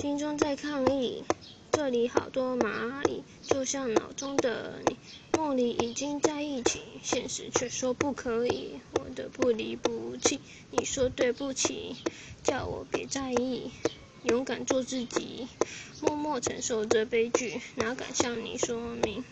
心中在抗议。这里好多蚂蚁，就像脑中的你，梦里已经在一起，现实却说不可以。我的不离不弃，你说对不起，叫我别在意，勇敢做自己，默默承受着悲剧，哪敢向你说明？